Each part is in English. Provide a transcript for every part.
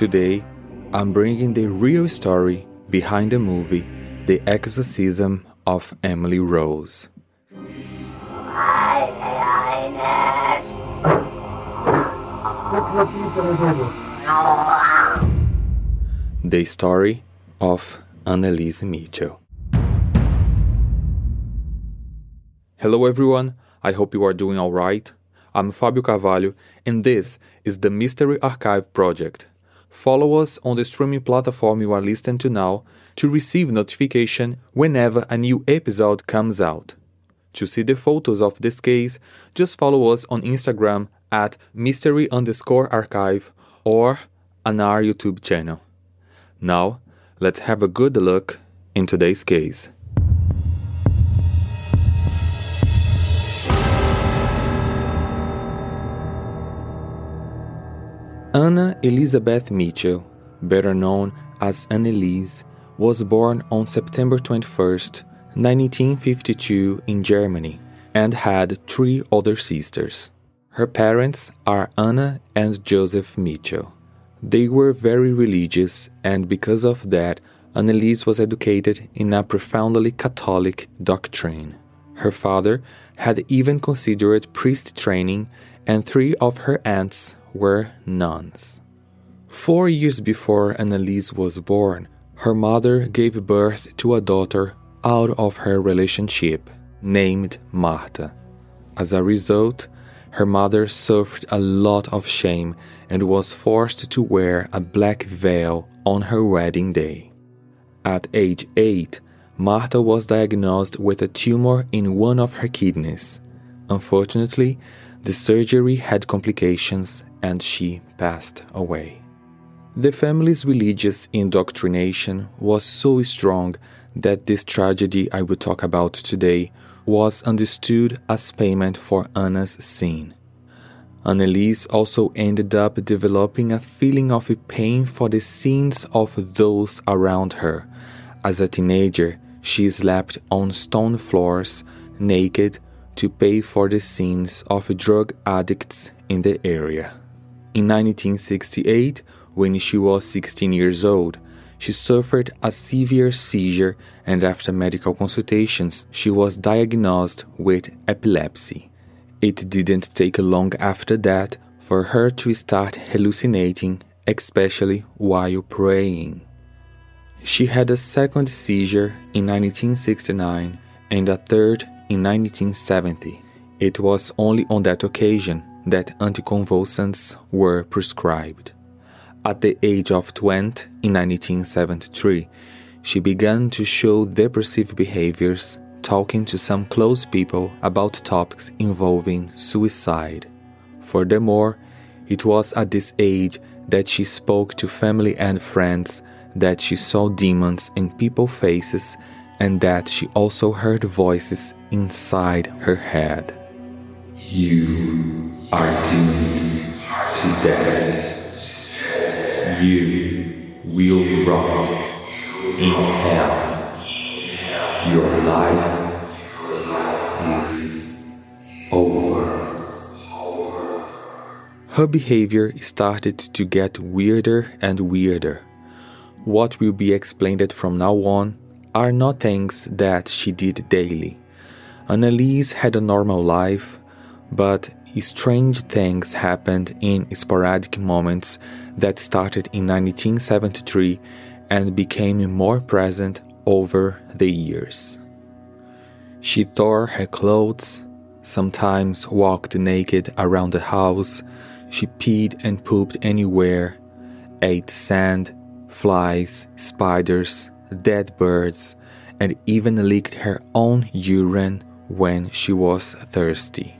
Today, I'm bringing the real story behind the movie The Exorcism of Emily Rose. The story of Anneliese Michel. Hello, everyone. I hope you are doing all right. I'm Fabio Carvalho, and this is the Mystery Archive Project. Follow us on the streaming platform you are listening to now to receive notification whenever a new episode comes out. To see the photos of this case, just follow us on Instagram at mystery underscore archive or on our YouTube channel. Now, let's have a good look in today's case. Anna Elizabeth Michel, better known as Anneliese, was born on September 21st, 1952 in Germany and had three other sisters. Her parents are Anna and Joseph Michel. They were very religious, and because of that, Anneliese was educated in a profoundly Catholic doctrine. Her father had even considered priest training, and three of her aunts were nuns. Four years before Anneliese was born, her mother gave birth to a daughter out of her relationship, named Martha. As a result, her mother suffered a lot of shame and was forced to wear a black veil on her wedding day. At age 8, Martha was diagnosed with a tumor in one of her kidneys. Unfortunately, the surgery had complications and she passed away. The family's religious indoctrination was so strong that this tragedy I will talk about today was understood as payment for Anna's sin. Anneliese also ended up developing a feeling of pain for the sins of those around her. As a teenager, she slept on stone floors, naked, to pay for the sins of drug addicts in the area. In 1968, when she was 16 years old, she suffered a severe seizure, and after medical consultations, she was diagnosed with epilepsy. It didn't take long after that for her to start hallucinating, especially while praying. She had a second seizure in 1969 and a third in 1970. It was only on that occasion that anticonvulsants were prescribed. At the age of 20 in 1973, she began to show depressive behaviors, talking to some close people about topics involving suicide. Furthermore, it was at this age that she spoke to family and friends that she saw demons in people's faces and that she also heard voices inside her head. You are doomed to death. You will rot in hell. Your life is over. Her behavior started to get weirder and weirder. What will be explained from now on are not things that she did daily. Anneliese had a normal life, but strange things happened in sporadic moments that started in 1973 and became more present over the years. She tore her clothes, sometimes walked naked around the house, she peed and pooped anywhere, ate sand, flies, spiders, dead birds, and even licked her own urine when she was thirsty.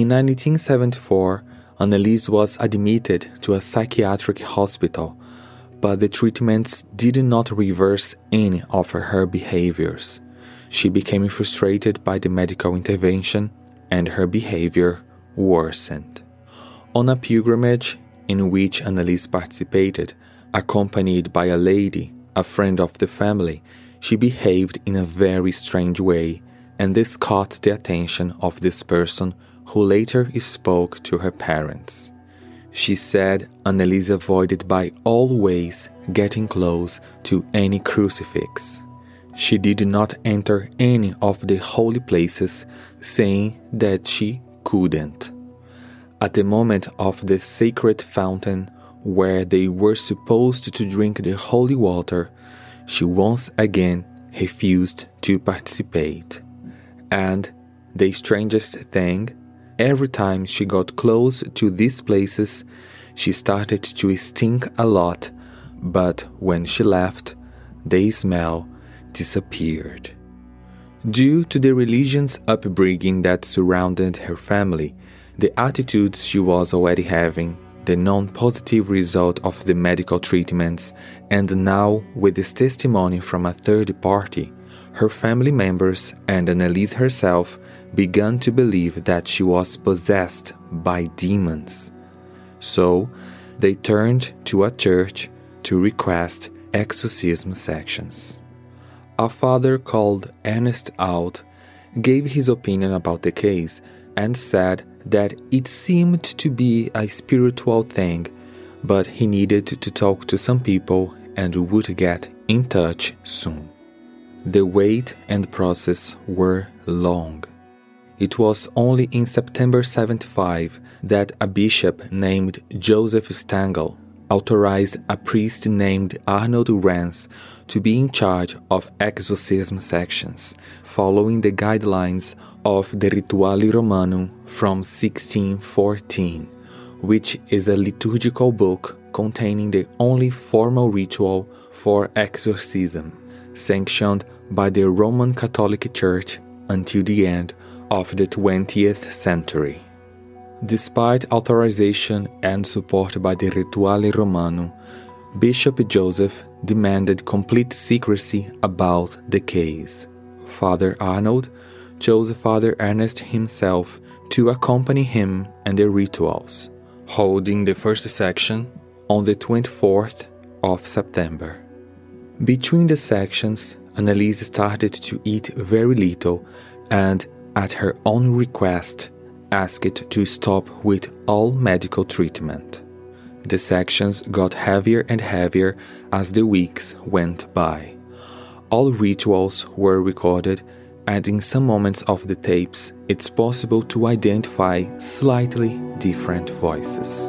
In 1974, Anneliese was admitted to a psychiatric hospital, but the treatments did not reverse any of her behaviors. She became frustrated by the medical intervention and her behavior worsened. On a pilgrimage in which Anneliese participated, accompanied by a lady, a friend of the family, she behaved in a very strange way, and this caught the attention of this person who later spoke to her parents. She said Anneliese avoided by all ways getting close to any crucifix. She did not enter any of the holy places, saying that she couldn't. At the moment of the sacred fountain, where they were supposed to drink the holy water, she once again refused to participate. And the strangest thing, every time she got close to these places, she started to stink a lot, but when she left, the smell disappeared. Due to the religion's upbringing that surrounded her family, the attitudes she was already having, the non positive result of the medical treatments, and now with this testimony from a third party, her family members and Anneliese herself began to believe that she was possessed by demons. So, they turned to a church to request exorcism sections. A father called Ernest Alt gave his opinion about the case and said that it seemed to be a spiritual thing, but he needed to talk to some people and would get in touch soon. The wait and process were long. It was only in September 75 that a bishop named Joseph Stangl authorized a priest named Arnold Renz to be in charge of exorcism sections, following the guidelines of the Rituale Romanum from 1614, which is a liturgical book containing the only formal ritual for exorcism, sanctioned by the Roman Catholic Church until the end of the 20th century. Despite authorization and support by the Rituale Romano, Bishop Joseph demanded complete secrecy about the case. Father Arnold chose Father Ernest himself to accompany him and the rituals, holding the first section on the 24th of September. Between the sections, Anneliese started to eat very little and, at her own request, asked to stop with all medical treatment. The sections got heavier and heavier as the weeks went by. All rituals were recorded, and in some moments of the tapes, it's possible to identify slightly different voices.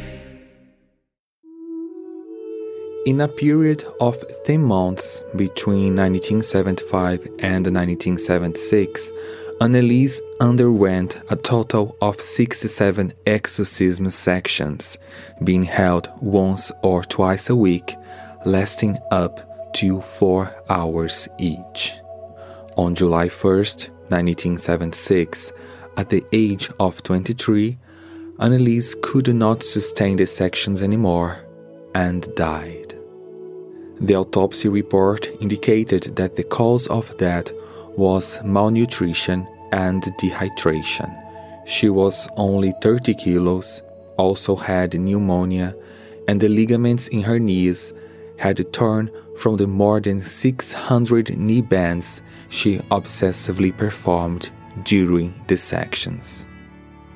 In a period of 10 months between 1975 and 1976, Anneliese underwent a total of 67 exorcism sections, being held once or twice a week, lasting up to four hours each. On July 1, 1976, at the age of 23, Anneliese could not sustain the sections anymore and died. The autopsy report indicated that the cause of death was malnutrition and dehydration. She was only 30 kilos, also had pneumonia, and the ligaments in her knees had torn from the more than 600 knee bends she obsessively performed during the sections.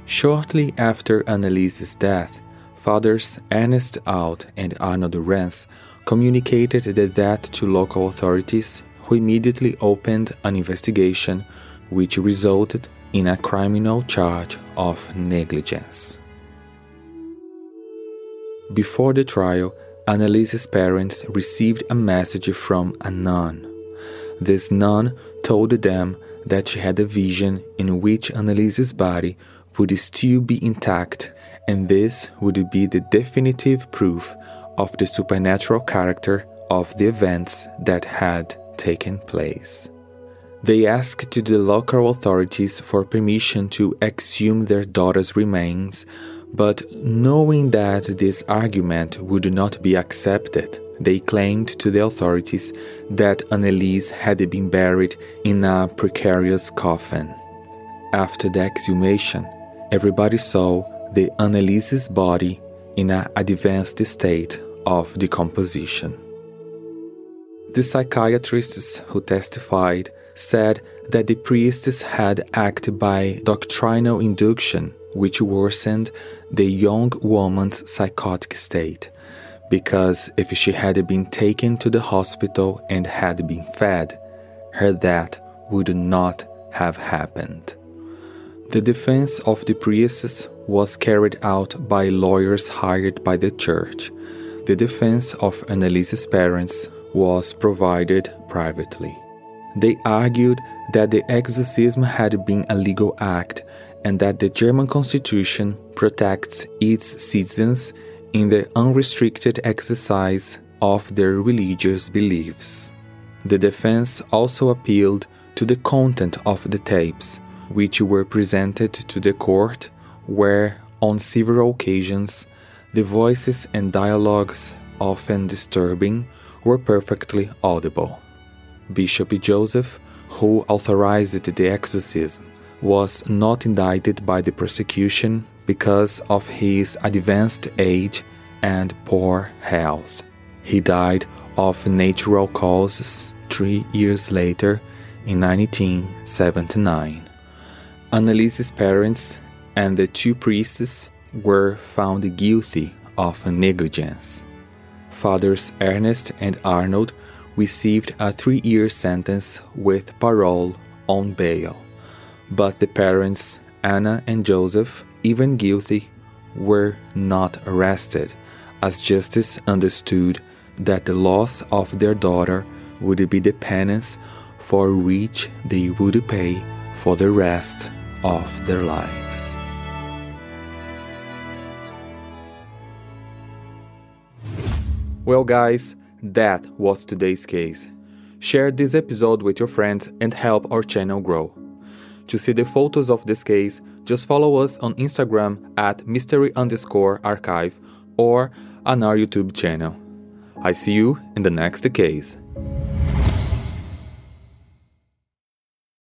Shortly after Anneliese's death, fathers Ernest Alt and Arnold Renz communicated the death to local authorities, who immediately opened an investigation which resulted in a criminal charge of negligence. Before the trial, Anneliese's parents received a message from a nun. this nun told them that she had a vision in which Anneliese's body would still be intact, and this would be the definitive proof of the supernatural character of the events that had taken place. They asked the local authorities for permission to exhume their daughter's remains, but knowing that this argument would not be accepted, they claimed to the authorities that Anneliese had been buried in a precarious coffin. After the exhumation, everybody saw the Anneliese's body in an advanced state of decomposition. The psychiatrists who testified said that the priests had acted by doctrinal induction, which worsened the young woman's psychotic state. Because if she had been taken to the hospital and had been fed, her death would not have happened. The defense of the priests was carried out by lawyers hired by the church. The defense of Anneliese's parents was provided privately. They argued that the exorcism had been a legal act and that the German constitution protects its citizens in the unrestricted exercise of their religious beliefs. The defense also appealed to the content of the tapes, which were presented to the court, where, on several occasions, the voices and dialogues, often disturbing, were perfectly audible. Bishop Joseph, who authorized the exorcism, was not indicted by the prosecution because of his advanced age and poor health. He died of natural causes three years later in 1979. Anneliese's parents and the two priests were found guilty of negligence. Fathers Ernest and Arnold received a three year sentence with parole on bail. But the parents, Anna and Joseph, even guilty, were not arrested, as justice understood that the loss of their daughter would be the penance for which they would pay for the rest of their lives. Well, guys, that was today's case. Share this episode with your friends and help our channel grow. To see the photos of this case, just follow us on Instagram at mystery underscore archive or on our YouTube channel. I see you in the next case.